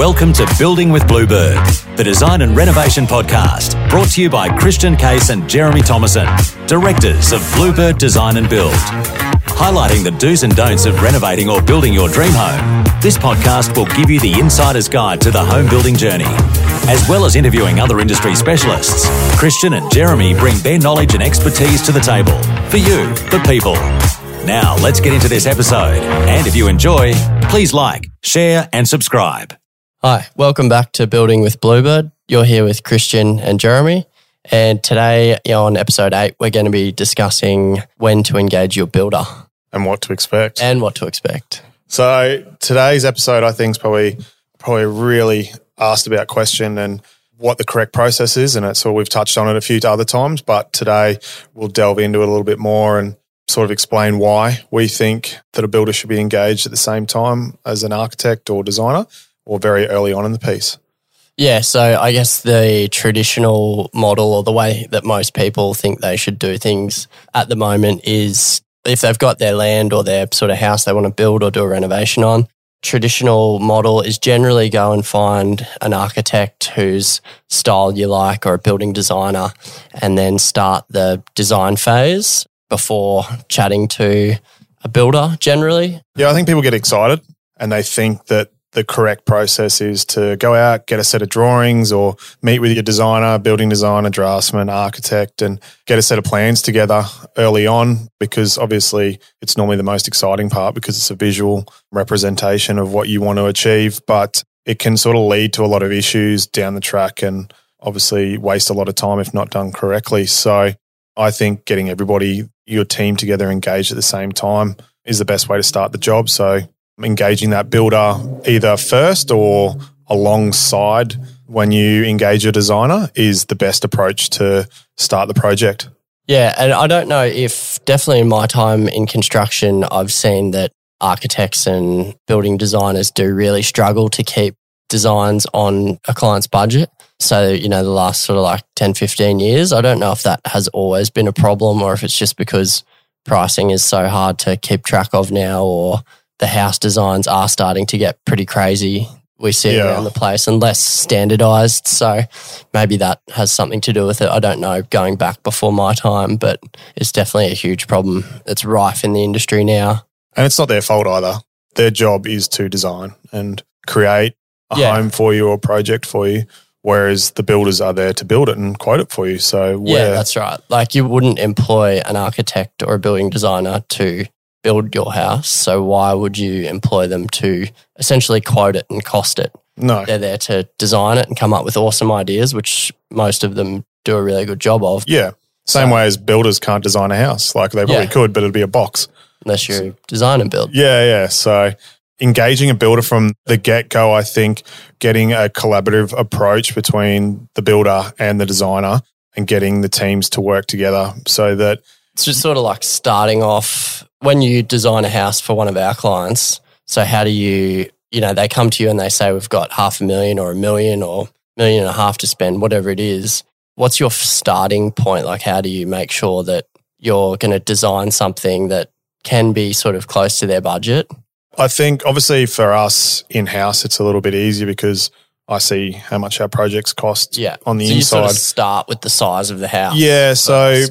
Welcome to Building with Bluebird, the design and renovation podcast brought to you by Christian Case and Jeremy Thomason, directors of Bluebird Design and Build. Highlighting the do's and don'ts of renovating or building your dream home, this podcast will give you the insider's guide to the home building journey. As well as interviewing other industry specialists, Christian and Jeremy bring their knowledge and expertise to the table for you, the people. Now, let's get into this episode. And if you enjoy, please like, share, and subscribe. Hi, welcome back to Building with Bluebird. You're here with Christian and Jeremy. And today on episode eight, we're going to be discussing when to engage your builder and what to expect. and what to expect. So today's episode, I think, is probably probably really asked about question and what the correct process is, and it's all we've touched on it a few other times. But today we'll delve into it a little bit more and sort of explain why we think that a builder should be engaged at the same time as an architect or designer, or very early on in the piece. Yeah, so I guess the traditional model or the way that most people think they should do things at the moment is if they've got their land or their sort of house they want to build or do a renovation on, traditional model is generally go and find an architect whose style you like or a building designer and then start the design phase before chatting to a builder generally. Yeah, I think people get excited and they think that the correct process is to go out, get a set of drawings or meet with your designer, building designer, draftsman, architect, and get a set of plans together early on because obviously it's normally the most exciting part because it's a visual representation of what you want to achieve. But it can sort of lead to a lot of issues down the track and obviously waste a lot of time if not done correctly. So I think getting everybody, your team together engaged at the same time is the best way to start the job. So engaging that builder either first or alongside when you engage a designer is the best approach to start the project. Yeah, and I don't know if definitely in my time in construction, I've seen that architects and building designers do really struggle to keep designs on a client's budget. So, you know, the last sort of like 10, 15 years, I don't know if that has always been a problem or if it's just because pricing is so hard to keep track of now or the house designs are starting to get pretty crazy. We see Yeah. around the place and less standardized. So maybe that has something to do with it. I don't know going back before my time, but it's definitely a huge problem. It's rife in the industry now. And it's not their fault either. Their job is to design and create a Yeah. home for you or a project for you, whereas the builders are there to build it and quote it for you. So, Yeah, that's right. Like you wouldn't employ an architect or a building designer to build your house. So why would you employ them to essentially quote it and cost it? no, They're there to design it and come up with awesome ideas, which most of them do a really good job of, yeah. Same So- way as builders can't design a house. Like they probably Yeah. could, but it'd be a box. unless you design and build. Yeah, yeah. So engaging a builder from the get go, I think getting a collaborative approach between the builder and the designer and getting the teams to work together so that, It's just sort of like starting off when you design a house for one of our clients. So how do you, you know, they come to you and they say we've got half a million or a million or million and a half to spend, whatever it is. What's your starting point? Like, how do you make sure that you're going to design something that can be sort of close to their budget? I think obviously for us in house, it's a little bit easier because I see how much our projects cost Yeah. on the so you sort inside. of start with the size of the house. Yeah, so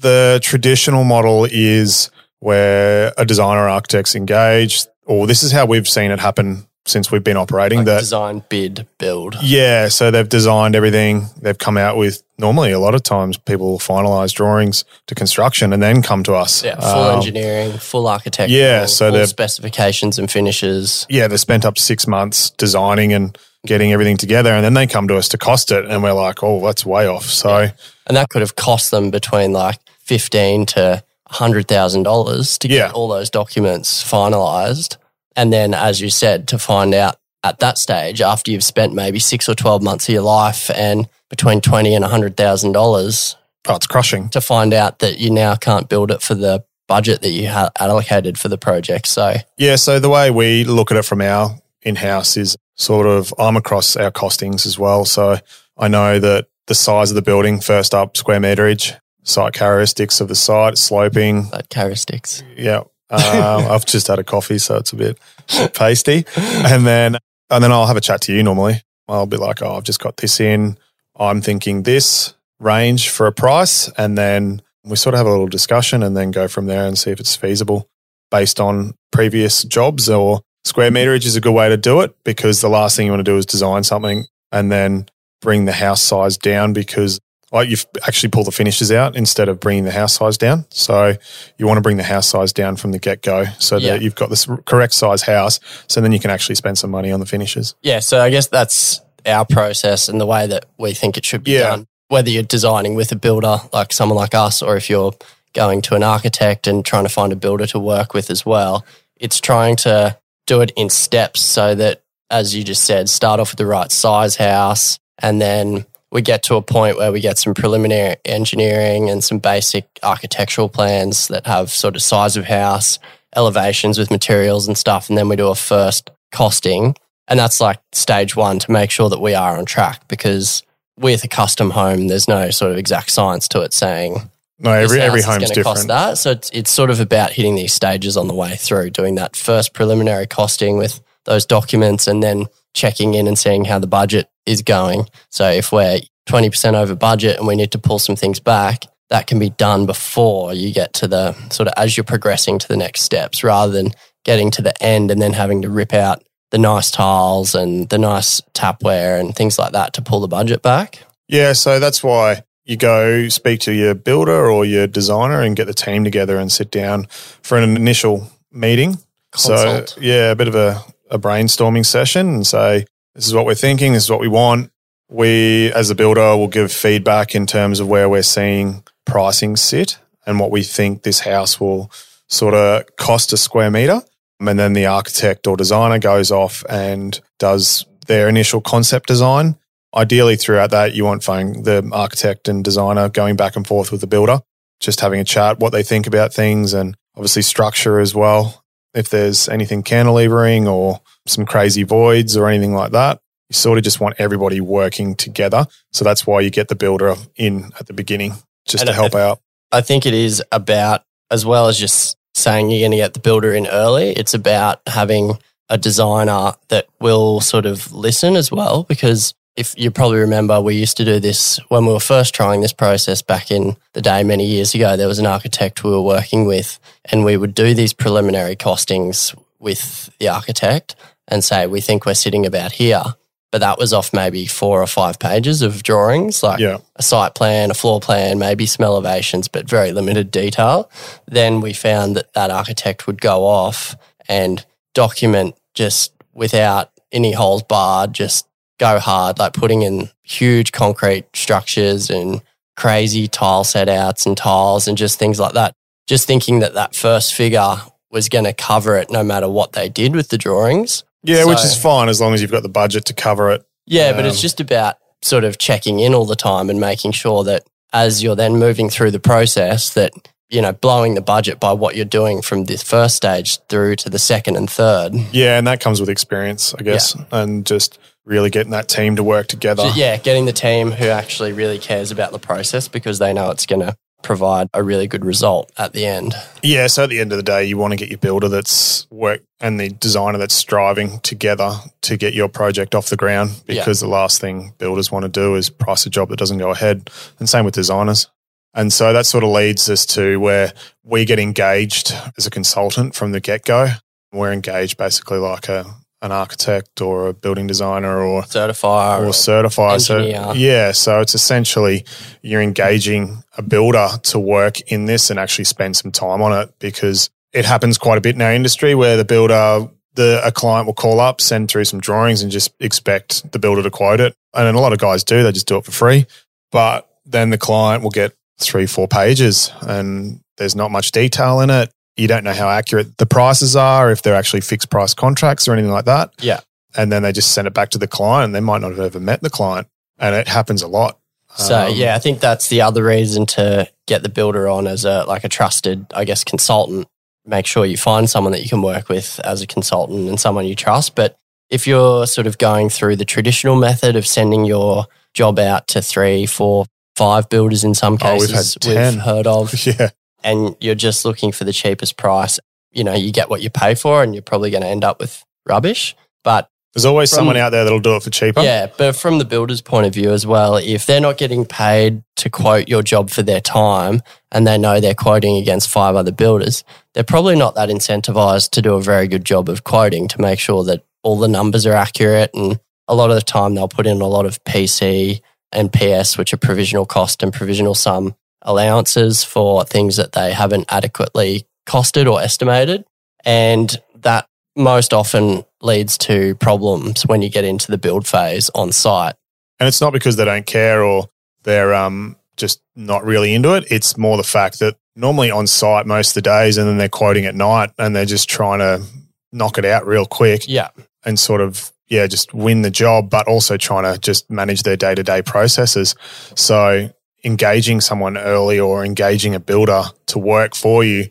the traditional model is where a designer architect's engaged, or this is how we've seen it happen since we've been operating. Like that design, bid, build. yeah, so they've designed everything. They've come out with normally a lot of times people will finalize drawings to construction and then come to us. Yeah, full Um, engineering, full architecture, yeah, so they're- specifications and finishes. Yeah, they spent up six months designing and getting everything together, and then they come to us to cost it, and we're like, oh, that's way off. So And that could have cost them between like fifteen to hundred thousand dollars to get Yeah. all those documents finalized. And then as you said, to find out at that stage, after you've spent maybe six or twelve months of your life and between twenty and hundred thousand dollars, oh, it's crushing. to find out that you now can't build it for the budget that you had allocated for the project. So Yeah, so the way we look at it from our in house is sort of I'm across our costings as well. So I know that the size of the building, first up, square meterage, site characteristics of the site, sloping. that characteristics. Yeah. Um, I've just had a coffee, so it's a bit pasty. And then And then I'll have a chat to you normally. I'll be like, oh, I've just got this in. I'm thinking this range for a price. And then we sort of have a little discussion and then go from there and see if it's feasible based on previous jobs or square meterage is a good way to do it because the last thing you want to do is design something and then bring the house size down because like you've actually pull the finishes out instead of bringing the house size down. So you want to bring the house size down from the get go so Yeah. that you've got this correct size house. So then you can actually spend some money on the finishes. Yeah, so I guess that's our process and the way that we think it should be Yeah. done. Whether you're designing with a builder like someone like us, or if you're going to an architect and trying to find a builder to work with as well, it's trying to do it in steps so that, as you just said, start off with the right size house and then we get to a point where we get some preliminary engineering and some basic architectural plans that have sort of size of house, elevations with materials and stuff. And then we do a first costing. And that's like stage one to make sure that we are on track because with a custom home, there's no sort of exact science to it saying No, every, every home's gonna Cost different. that. So it's, it's sort of about hitting these stages on the way through, doing that first preliminary costing with those documents and then checking in and seeing how the budget is going. So if we're 20% over budget and we need to pull some things back, that can be done before you get to the sort of as you're progressing to the next steps rather than getting to the end and then having to rip out the nice tiles and the nice tapware and things like that to pull the budget back. Yeah, so that's why you go speak to your builder or your designer and get the team together and sit down for an initial meeting. Consult. So, yeah, a bit of a, a brainstorming session and say, this is what we're thinking, this is what we want. We, as a builder, will give feedback in terms of where we're seeing pricing sit and what we think this house will sort of cost a square meter. And then the architect or designer goes off and does their initial concept design ideally throughout that you want the architect and designer going back and forth with the builder just having a chat what they think about things and obviously structure as well if there's anything cantilevering or some crazy voids or anything like that you sort of just want everybody working together so that's why you get the builder in at the beginning just And to I- help out I think it is about, as well as just saying you're going to get the builder in early, it's about having a designer that will sort of listen as well. Because if you probably remember, we used to do this when we were first trying this process back in the day many years ago. There was an architect we were working with, and we would do these preliminary costings with the architect and say, we think we're sitting about here. But that was off maybe four or five pages of drawings, like yeah a site plan, a floor plan, maybe some elevations, but very limited detail. Then we found that that architect would go off and document just without any holes barred, just go hard, like putting in huge concrete structures and crazy tile set outs and tiles and just things like that. Just thinking that that first figure was going to cover it no matter what they did with the drawings. Yeah which is fine as long as you've got the budget to cover it. Yeah, but it's Um, just about sort of checking in all the time and making sure that as you're then moving through the process that you know blowing the budget by what you're doing from this first stage through to the second and third. yeah and that comes with experience i guess and just really getting that team to work together. Ju- Yeah, getting the team who actually really cares about the process because they know it's going to provide a really good result at the end. Yeah, so at the end of the day, you want to get your builder that's work and the designer that's striving together to get your project off the ground Yeah. because the last thing builders want to do is price a job that doesn't go ahead. And same with designers. And so that sort of leads us to where we get engaged as a consultant from the get go. We're engaged basically like a an architect or a building designer or Certifier. or certify. engineer. So yeah, so it's essentially you're engaging a builder to work in this and actually spend some time on it because it happens quite a bit in our industry where the builder the a client will call up, send through some drawings and just expect the builder to quote it. And a lot of guys do, they just do it for free. But then the client will get three, four pages and there's not much detail in it. You don't know how accurate the prices are, if they're actually fixed price contracts or anything like that yeah. and then they just send it back to the client. and They might not have ever met the client, and it happens a lot. So Um, yeah, I think that's the other reason to get the builder on as a like a trusted, I guess, consultant. Make sure you find someone that you can work with as a consultant and someone you trust. But if you're sort of going through the traditional method of sending your job out to three, four, five builders in some Oh, we've cases had 10. heard of, yeah, and you're just looking for the cheapest price, you know, you get what you pay for and you're probably going to end up with rubbish. But There's always someone out there that'll do it for cheaper. Yeah, but from the builder's point of view as well, if they're not getting paid to quote your job for their time and they know they're quoting against five other builders, they're probably not that incentivized to do a very good job of quoting to make sure that all the numbers are accurate. And a lot of the time, they'll put in a lot of PC and PS, which are provisional cost and provisional sum allowances for things that they haven't adequately costed or estimated. And that most often leads to problems when you get into the build phase on site. And it's not because they don't care or they're um, just not really into it. It's more the fact that normally on site most of the days and then they're quoting at night and they're just trying to knock it out real quick. Yeah. And sort of, yeah, just win the job, but also trying to just manage their day to day processes. So engaging someone early or engaging a builder to work for you,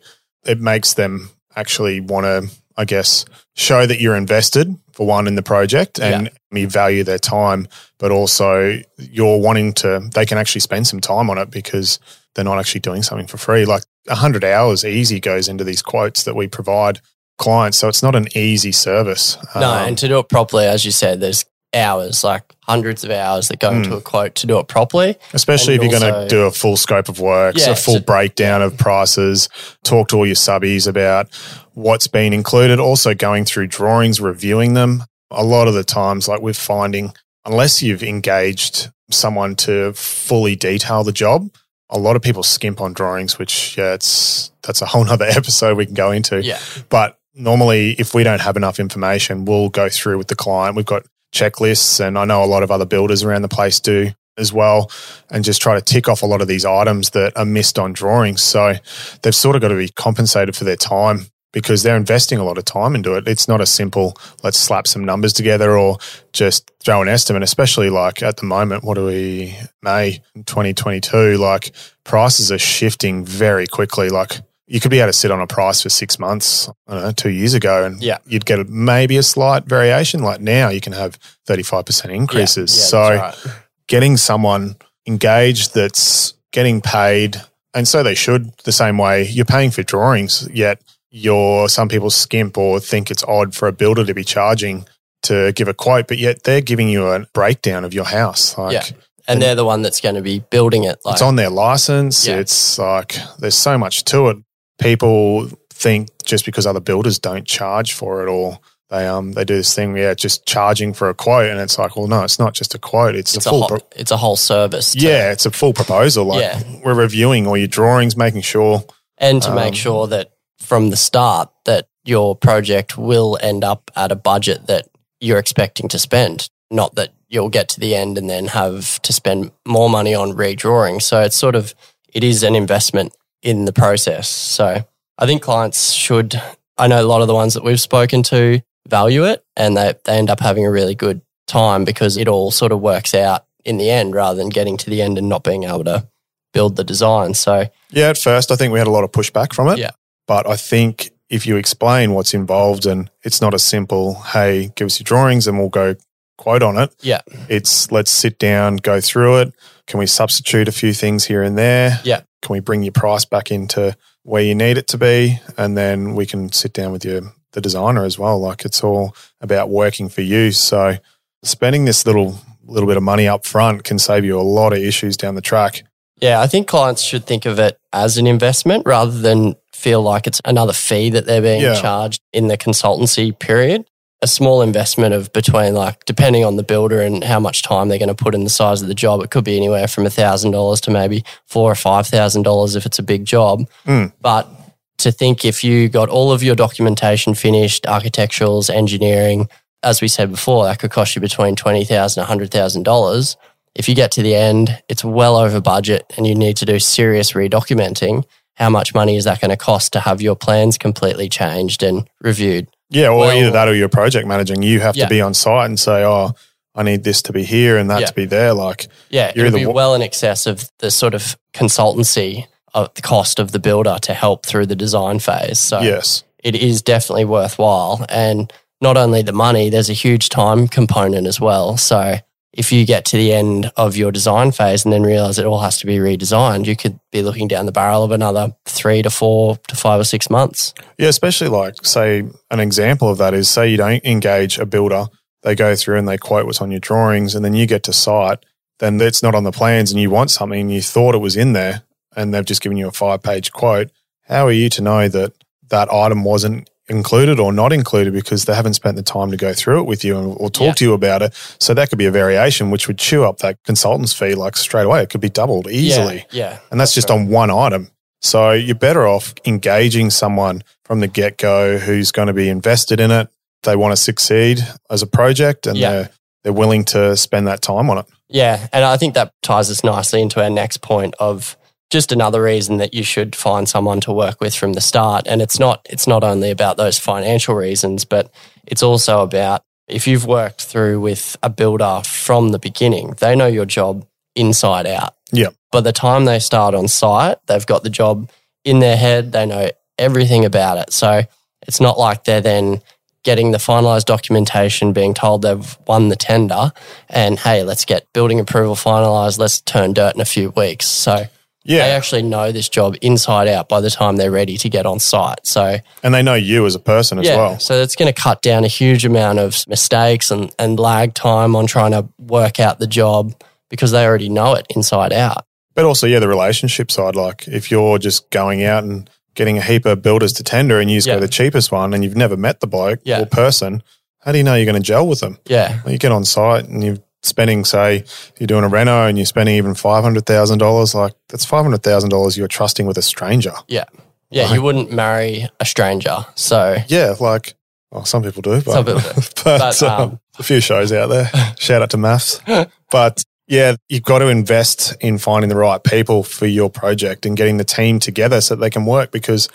it makes them actually want to, I guess, show that you're invested for one in the project and yeah. you value their time, but also you're wanting to, they can actually spend some time on it because they're not actually doing something for free. Like 100 hours easy goes into these quotes that we provide clients. So it's not an easy service. No, um, and to do it properly, as you said, there's hours, like hundreds of hours that go into mm. a quote to do it properly. Especially and if you're going to do a full scope of work, yeah, a full so, breakdown of prices, talk to all your subbies about what's been included, also going through drawings, reviewing them. A lot of the times, like we're finding, unless you've engaged someone to fully detail the job, a lot of people skimp on drawings, which yeah, it's that's a whole nother episode we can go into. Yeah. But normally if we don't have enough information, we'll go through with the client. We've got checklists, and I know a lot of other builders around the place do as well, and just try to tick off a lot of these items that are missed on drawings. So they've sort of got to be compensated for their time because they're investing a lot of time into it. It's not a simple, let's slap some numbers together or just throw an estimate, especially like at the moment, what are we, May 2022? Like prices are shifting very quickly. Like you could be able to sit on a price for six months, I don't know, two years ago, and yeah. you'd get maybe a slight variation. Like now, you can have 35% increases. Yeah, yeah, so, right. getting someone engaged that's getting paid, and so they should, the same way you're paying for drawings, yet you're, some people skimp or think it's odd for a builder to be charging to give a quote, but yet they're giving you a breakdown of your house. Like, yeah. And they're the one that's going to be building it. Like, it's on their license. Yeah. It's like there's so much to it people think just because other builders don't charge for it or they um they do this thing yeah just charging for a quote. And it's like well no it's not just a quote. It's, it's a full a whole, pro- it's a whole service to, yeah it's a full proposal. Like yeah. we're reviewing all your drawings making sure and to um, make sure that from the start that your project will end up at a budget that you're expecting to spend not that you'll get to the end and then have to spend more money on redrawing. So it's sort of it is an investment in the process. So I think clients should, I know a lot of the ones that we've spoken to value it and they, they end up having a really good time because it all sort of works out in the end rather than getting to the end and not being able to build the design. So, yeah, at first, I think we had a lot of pushback from it. Yeah. But I think if you explain what's involved and it's not a simple, hey, give us your drawings and we'll go quote on it. Yeah. It's let's sit down, go through it. Can we substitute a few things here and there? Yeah. Can we bring your price back into where you need it to be? And then we can sit down with your the designer as well. Like it's all about working for you. So spending this little little bit of money up front can save you a lot of issues down the track. Yeah, I think clients should think of it as an investment rather than feel like it's another fee that they're being yeah. charged in the consultancy period a small investment of between like depending on the builder and how much time they're going to put in the size of the job it could be anywhere from a thousand dollars to maybe four or five thousand dollars if it's a big job. Mm. but to think if you got all of your documentation finished architecturals engineering as we said before that could cost you between $20000 and $100000 if you get to the end it's well over budget and you need to do serious redocumenting. How much money is that going to cost to have your plans completely changed and reviewed yeah, or well, either that or you're project managing. You have yeah. to be on site and say, "Oh, I need this to be here and that yeah. to be there." Like, yeah, you're be well in excess of the sort of consultancy of the cost of the builder to help through the design phase. So, yes, it is definitely worthwhile. And not only the money, there's a huge time component as well. So, if you get to the end of your design phase and then realize it all has to be redesigned, you could be looking down the barrel of another three to four to five or six months. Yeah, especially like, say, an example of that is say you don't engage a builder they go through and they quote what's on your drawings, and then you get to site, then it's not on the plans, and you want something, and you thought it was in there, and they've just given you a five page quote. How are you to know that that item wasn't included or not included because they haven't spent the time to go through it with you and, or talk Yeah. to you about it? So that could be a variation, which would chew up that consultant's fee like straight away. It could be doubled easily. Yeah. yeah. And that's just on one item. So you're better off engaging someone from the get go who's going to be invested in it. They want to succeed as a project and Yeah. they're, they're willing to spend that time on it. Yeah, and I think that ties us nicely into our next point of just another reason that you should find someone to work with from the start. And it's not it's not only about those financial reasons, but it's also about if you've worked through with a builder from the beginning, they know your job inside out. Yeah. By the time they start on site, they've got the job in their head, they know everything about it. So it's not like they're then getting the finalized documentation, being told they've won the tender, and hey, let's get building approval finalized, let's turn dirt in a few weeks. So Yeah. they actually know this job inside out by the time they're ready to get on site. So and they know you as a person as yeah, well. so it's going to cut down a huge amount of mistakes and, and lag time on trying to work out the job because they already know it inside out. But also, yeah, the relationship side. Like if you're just going out and getting a heap of builders to tender and you just Yeah. go the cheapest one and you've never met the bloke Yeah. or person, how do you know you're going to gel with them? Yeah, You get on site and you're spending, say, you're doing a reno and you're spending even $500,000. Like that's $500,000 you're trusting with a stranger. yeah, yeah. Right. You wouldn't marry a stranger. So Yeah. Like, well, some people do, but, Some people do. but, But, um, um, a few shows out there. Shout out to MAFS. but yeah, you've got to invest in finding the right people for your project and getting the team together so that they can work because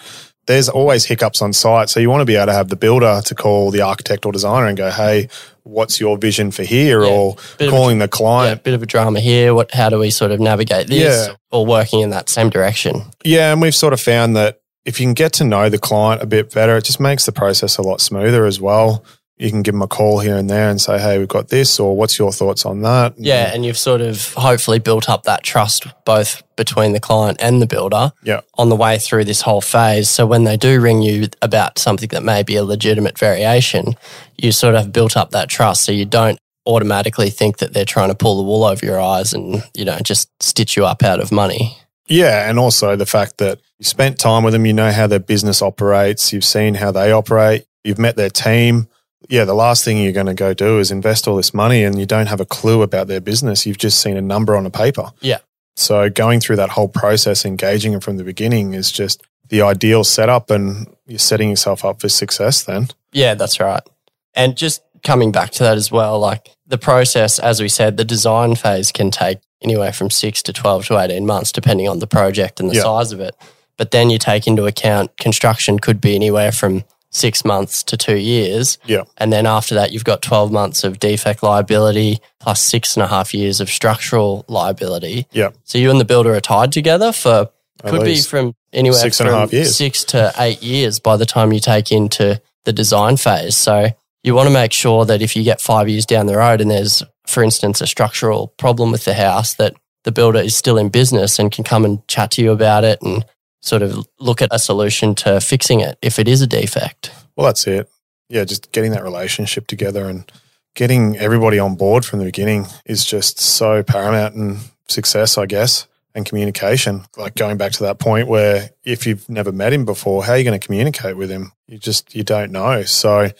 there's always hiccups on site. So you want to be able to have the builder to call the architect or designer and go, hey, what's your vision for here? Yeah. Or of a- calling the yeah, client. bit of a drama here. What? How do we sort of navigate this? Yeah. Or working in that same direction. Yeah, and we've sort of found that if you can get to know the client a bit better, it just makes the process a lot smoother as well. You can give them a call here and there and say, "Hey, we've got this," or "What's your thoughts on that?" Yeah, and you've sort of hopefully built up that trust both between the client and the builder yeah, on the way through this whole phase. So when they do ring you about something that may be a legitimate variation, you sort of have built up that trust so you don't automatically think that they're trying to pull the wool over your eyes and, you know, just stitch you up out of money. yeah, and also the fact that you spent time with them, you know how their business operates, you've seen how they operate, you've met their team. Yeah, the last thing you're going to go do is invest all this money and you don't have a clue about their business. You've just seen a number on a paper. Yeah. So going through that whole process, engaging them from the beginning is just the ideal setup and you're setting yourself up for success then. Yeah, that's right. And just coming back to that as well, like the process, as we said, the design phase can take anywhere from six to 12 to 18 months, depending on the project and the Yeah. size of it. But then you take into account construction could be anywhere from six months to two years. Yeah. And then after that, you've got 12 months of defect liability plus six and a half years of structural liability. Yeah. So you and the builder are tied together for At could be from anywhere Six from and a half years. six to eight years by the time you take into the design phase. So you want to make sure that if you get five years down the road and there's, for instance, a structural problem with the house, that the builder is still in business and can come and chat to you about it and sort of look at a solution to fixing it if it is a defect. Well, that's it. Yeah, just getting that relationship together and getting everybody on board from the beginning is just so paramount in success, I guess, and communication. Like going back to that point where if you've never met him before, how are you going to communicate with him? You just, you don't know. So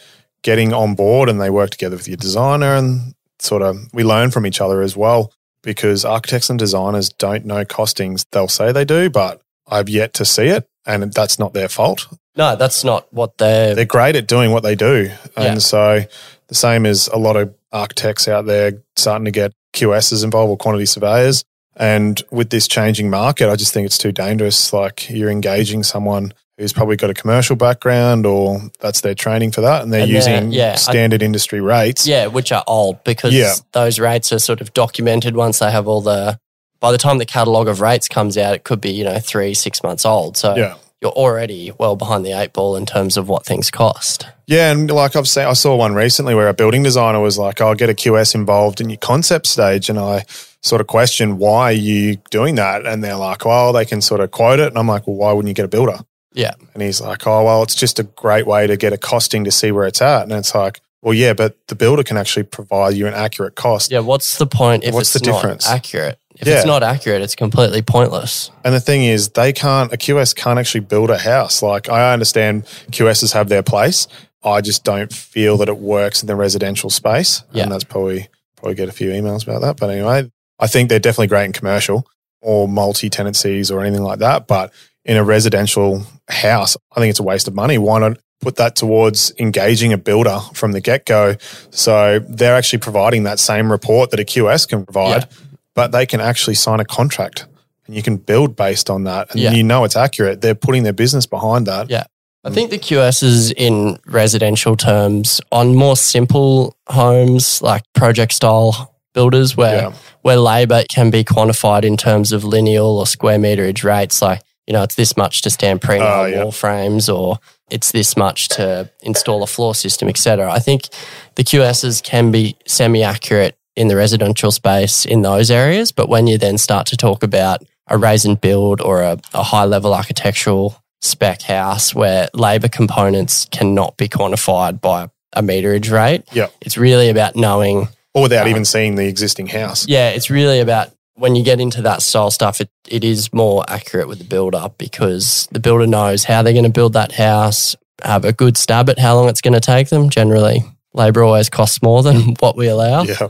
getting on board and they work together with your designer and sort of, we learn from each other as well because architects and designers don't know costings. They'll say they do, but I've yet to see it and that's not their fault No, that's not what they're. they're great at doing what they do. And Yeah. so the same as a lot of architects out there starting to get QSs involved or quantity surveyors. And with this changing market, I just think it's too dangerous. Like you're engaging someone who's probably got a commercial background or that's their training for that. And they're And using yeah, I- standard industry rates. Yeah, which are old because Yeah. those rates are sort of documented once they have all the. By the time the catalogue of rates comes out, it could be, you know, three, six months old. So Yeah. you're already well behind the eight ball in terms of what things cost. Yeah, and like I've seen, I saw one recently where a building designer was like, "I'll get a QS involved in your concept stage," and I sort of questioned why are you doing that, and they're like, "Well, they can sort of quote it," and I'm like, "Well, why wouldn't you get a builder?" Yeah. And he's like, "Oh, well, it's just a great way to get a costing to see where it's at," and it's like, Well, yeah, but the builder can actually provide you an accurate cost. Yeah, what's the point if What's it's the not difference? accurate? If Yeah. it's not accurate, it's completely pointless. And the thing is, they can't, a QS can't actually build a house. Like, I understand QSs have their place. I just don't feel that it works in the residential space. Yeah. And that's probably, probably get a few emails about that. But anyway, I think they're definitely great in commercial or multi tenancies or anything like that. But in a residential house, I think it's a waste of money. Why not put that towards engaging a builder from the get go? So they're actually providing that same report that a QS can provide, but they can actually sign a contract and you can build based on that. And Yeah. you know it's accurate. They're putting their business behind that. Yeah. I think the QSs in residential terms on more simple homes like project style builders where Yeah. where labor can be quantified in terms of lineal or square meterage rates like you know it's this much to stand prenail Oh, yeah. wall frames or it's this much to install a floor system etc i think the qs's can be semi accurate in the residential space in those areas but when you then start to talk about a raise and build or a, a high level architectural spec house where labor components cannot be quantified by a meterage rate Yeah. it's really about knowing Or without Uh-huh. even seeing the existing house. yeah, it's really about when you get into that style stuff, it, it is more accurate with the builder because the builder knows how they're going to build that house, have a good stab at how long it's going to take them. Generally, labor always costs more than what we allow, Yeah.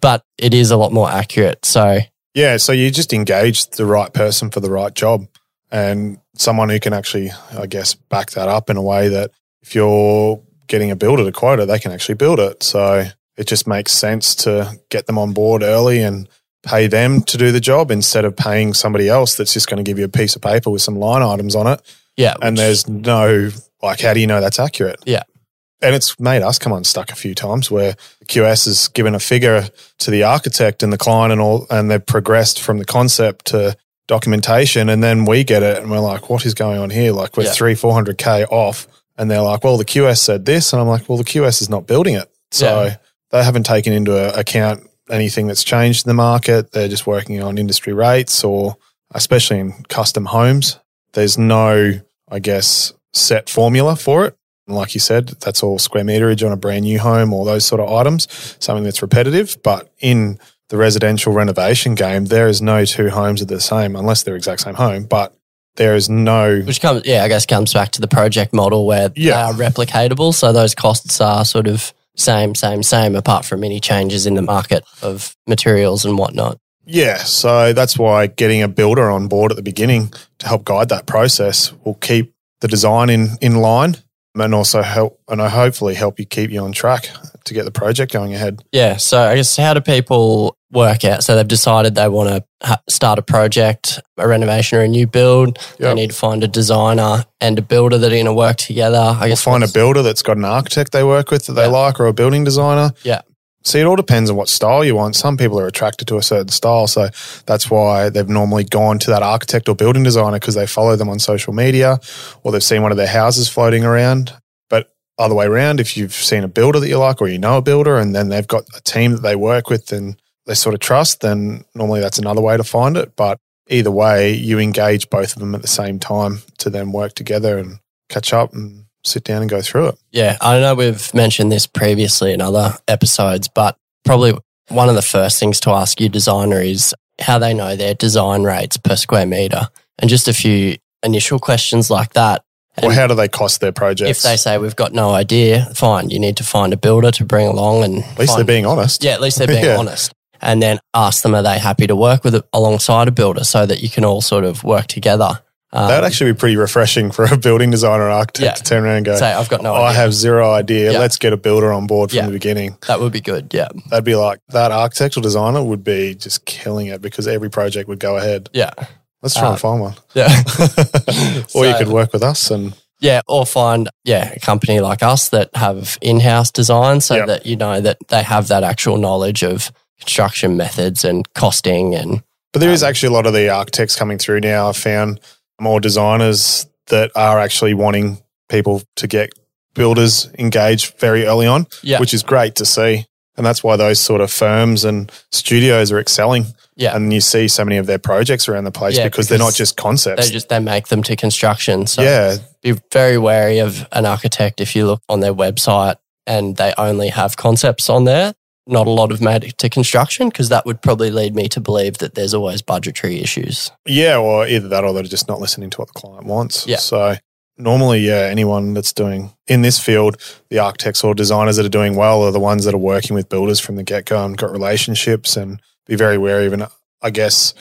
but it is a lot more accurate. So, Yeah, so you just engage the right person for the right job and someone who can actually, I guess, back that up in a way that if you're getting a builder to quote it, they can actually build it. So it just makes sense to get them on board early and pay them to do the job instead of paying somebody else that's just going to give you a piece of paper with some line items on it. yeah. And which- there's no, like, how do you know that's accurate? Yeah. And it's made us come unstuck a few times where QS has given a figure to the architect and the client and all, and they've progressed from the concept to documentation. And then we get it and we're like, what is going on here? Like, we're Yeah. three, 400K off. And they're like, well, the QS said this. And I'm like, well, the QS is not building it. So Yeah. they haven't taken into account anything that's changed in the market. They're just working on industry rates or especially in custom homes. There's no, I guess, set formula for it. And like you said, that's all square meterage on a brand new home or those sort of items, something that's repetitive. But in the residential renovation game, there is no two homes are the same unless they're exact same home. But there is no, which comes, yeah, I guess comes back to the project model where Yeah. they are replicatable. So those costs are sort of same, same, same, apart from any changes in the market of materials and whatnot. yeah. So that's why getting a builder on board at the beginning to help guide that process will keep the design in, in line and also help, and I hopefully help you keep you on track to get the project going ahead. Yeah. So I guess how do people work out? So they've decided they want to ha- start a project, a renovation or a new build. They need to find a designer and a builder that are going to work together. I guess find a builder that's got an architect they work with that they Yeah. like or a building designer. Yeah. See, it all depends on what style you want. Some people are attracted to a certain style. So that's why they've normally gone to that architect or building designer because they follow them on social media or they've seen one of their houses floating around. But other way around, if you've seen a builder that you like or you know a builder and then they've got a team that they work with and they sort of trust, then normally that's another way to find it. But either way, you engage both of them at the same time to then work together and catch up and sit down and go through it. Yeah, I know we've mentioned this previously in other episodes, but probably one of the first things to ask your designer is how they know their design rates per square meter and just a few initial questions like that. Or how do they cost their projects? if they say we've got no idea, fine, you need to find a builder to bring along and At least they're being honest. yeah, at least they're being Yeah. honest. And then ask them, are they happy to work with it alongside a builder so that you can all sort of work together? Um, That would actually be pretty refreshing for a building designer or architect Yeah. to turn around and go, say, I've got no I idea. have zero idea. Yeah. Let's get a builder on board from Yeah. the beginning. that would be good. Yeah. That'd be like that architectural designer would be just killing it because every project would go ahead. Yeah. Let's try Uh, and find one. Yeah. or you could work with us and Yeah, or find yeah a company like us that have in-house design, so Yep. that you know that they have that actual knowledge of construction methods and costing and But there is Um, actually a lot of the architects coming through now. I've found more designers that are actually wanting people to get builders engaged very early on, Yeah. which is great to see. And that's why those sort of firms and studios are excelling. Yeah. And you see so many of their projects around the place Yeah, because, they're not just concepts. they just they make them to construction. So yeah. be very wary of an architect if you look on their website and they only have concepts on there, not a lot of made it to construction, because that would probably lead me to believe that there's always budgetary issues. Yeah, or either that or they're just not listening to what the client wants. Yeah. So normally, yeah, anyone that's doing in this field, the architects or designers that are doing well are the ones that are working with builders from the get go and got relationships and be very wary of an, I guess,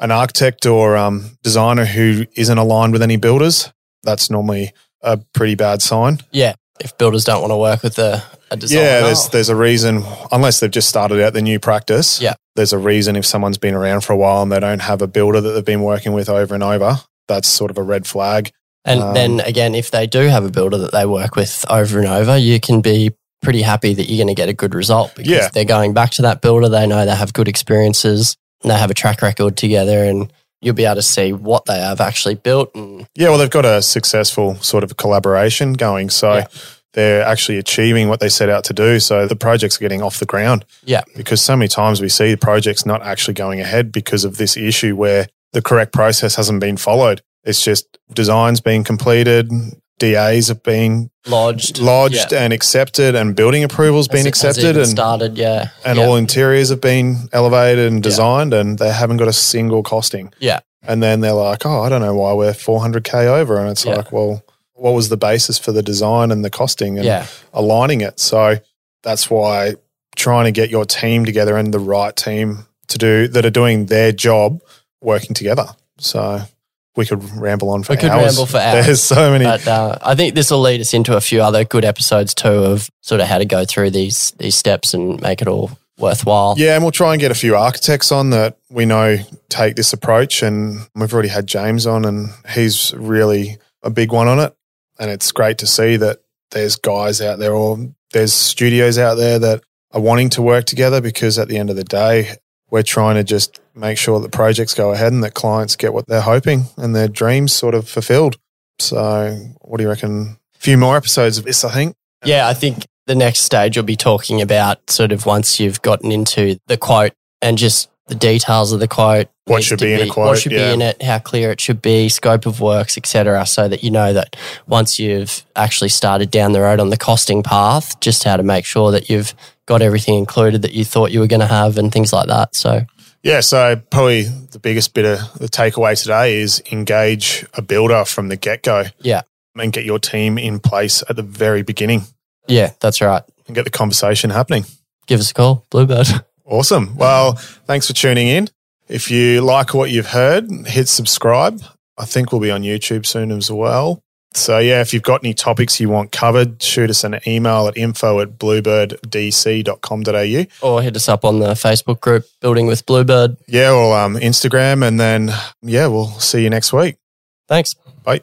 an architect or um, designer who isn't aligned with any builders. That's normally a pretty bad sign. Yeah. If builders don't want to work with a, a designer. Yeah, there's there's a reason unless they've just started out the new practice. Yeah. There's a reason if someone's been around for a while and they don't have a builder that they've been working with over and over, that's sort of a red flag. And Um, then again, if they do have a builder that they work with over and over, you can be pretty happy that you're going to get a good result because Yeah. they're going back to that builder. They know they have good experiences and they have a track record together and you'll be able to see what they have actually built. And Yeah, well, they've got a successful sort of collaboration going. So Yeah. they're actually achieving what they set out to do. So the projects are getting off the ground yeah, because so many times we see the projects not actually going ahead because of this issue where the correct process hasn't been followed. It's just designs being completed, DAs have been lodged. lodged Yeah. and accepted, and building approvals been Has it- has accepted, and started. Yeah. and yeah. all interiors have been elevated and designed, and they haven't got a single costing. Yeah. And then they're like, oh, I don't know why we're 400K over. And it's Yeah. like, well, what was the basis for the design and the costing and yeah. aligning it? So that's why trying to get your team together and the right team to do that are doing their job working together. So we could ramble on for We could hours. ramble for hours. There's so many. But uh, I think this will lead us into a few other good episodes too of sort of how to go through these these steps and make it all worthwhile. Yeah, and we'll try and get a few architects on that we know take this approach. And we've already had James on, and he's really a big one on it. And it's great to see that there's guys out there or there's studios out there that are wanting to work together because at the end of the day, we're trying to just make sure that projects go ahead and that clients get what they're hoping and their dreams sort of fulfilled. So, what do you reckon? A few more episodes of this, I think. Yeah, I think the next stage you'll be talking about sort of once you've gotten into the quote and just the details of the quote. What should to be in a quote, What should yeah. be in it, how clear it should be, scope of works, etc. So that you know that once you've actually started down the road on the costing path, just how to make sure that you've got everything included that you thought you were going to have and things like that. So Yeah, so probably the biggest bit of the takeaway today is engage a builder from the get go yeah, and get your team in place at the very beginning yeah, that's right. and get the conversation happening. Give us a call, Bluebird. Awesome. Well, thanks for tuning in. If you like what you've heard, hit subscribe. I think we'll be on YouTube soon as well. So, yeah, if you've got any topics you want covered, shoot us an email at info at bluebirddc.com.au. or hit us up on the Facebook group, Building with Bluebird. Yeah, or um, Instagram. And then, yeah, we'll see you next week. Thanks. Bye.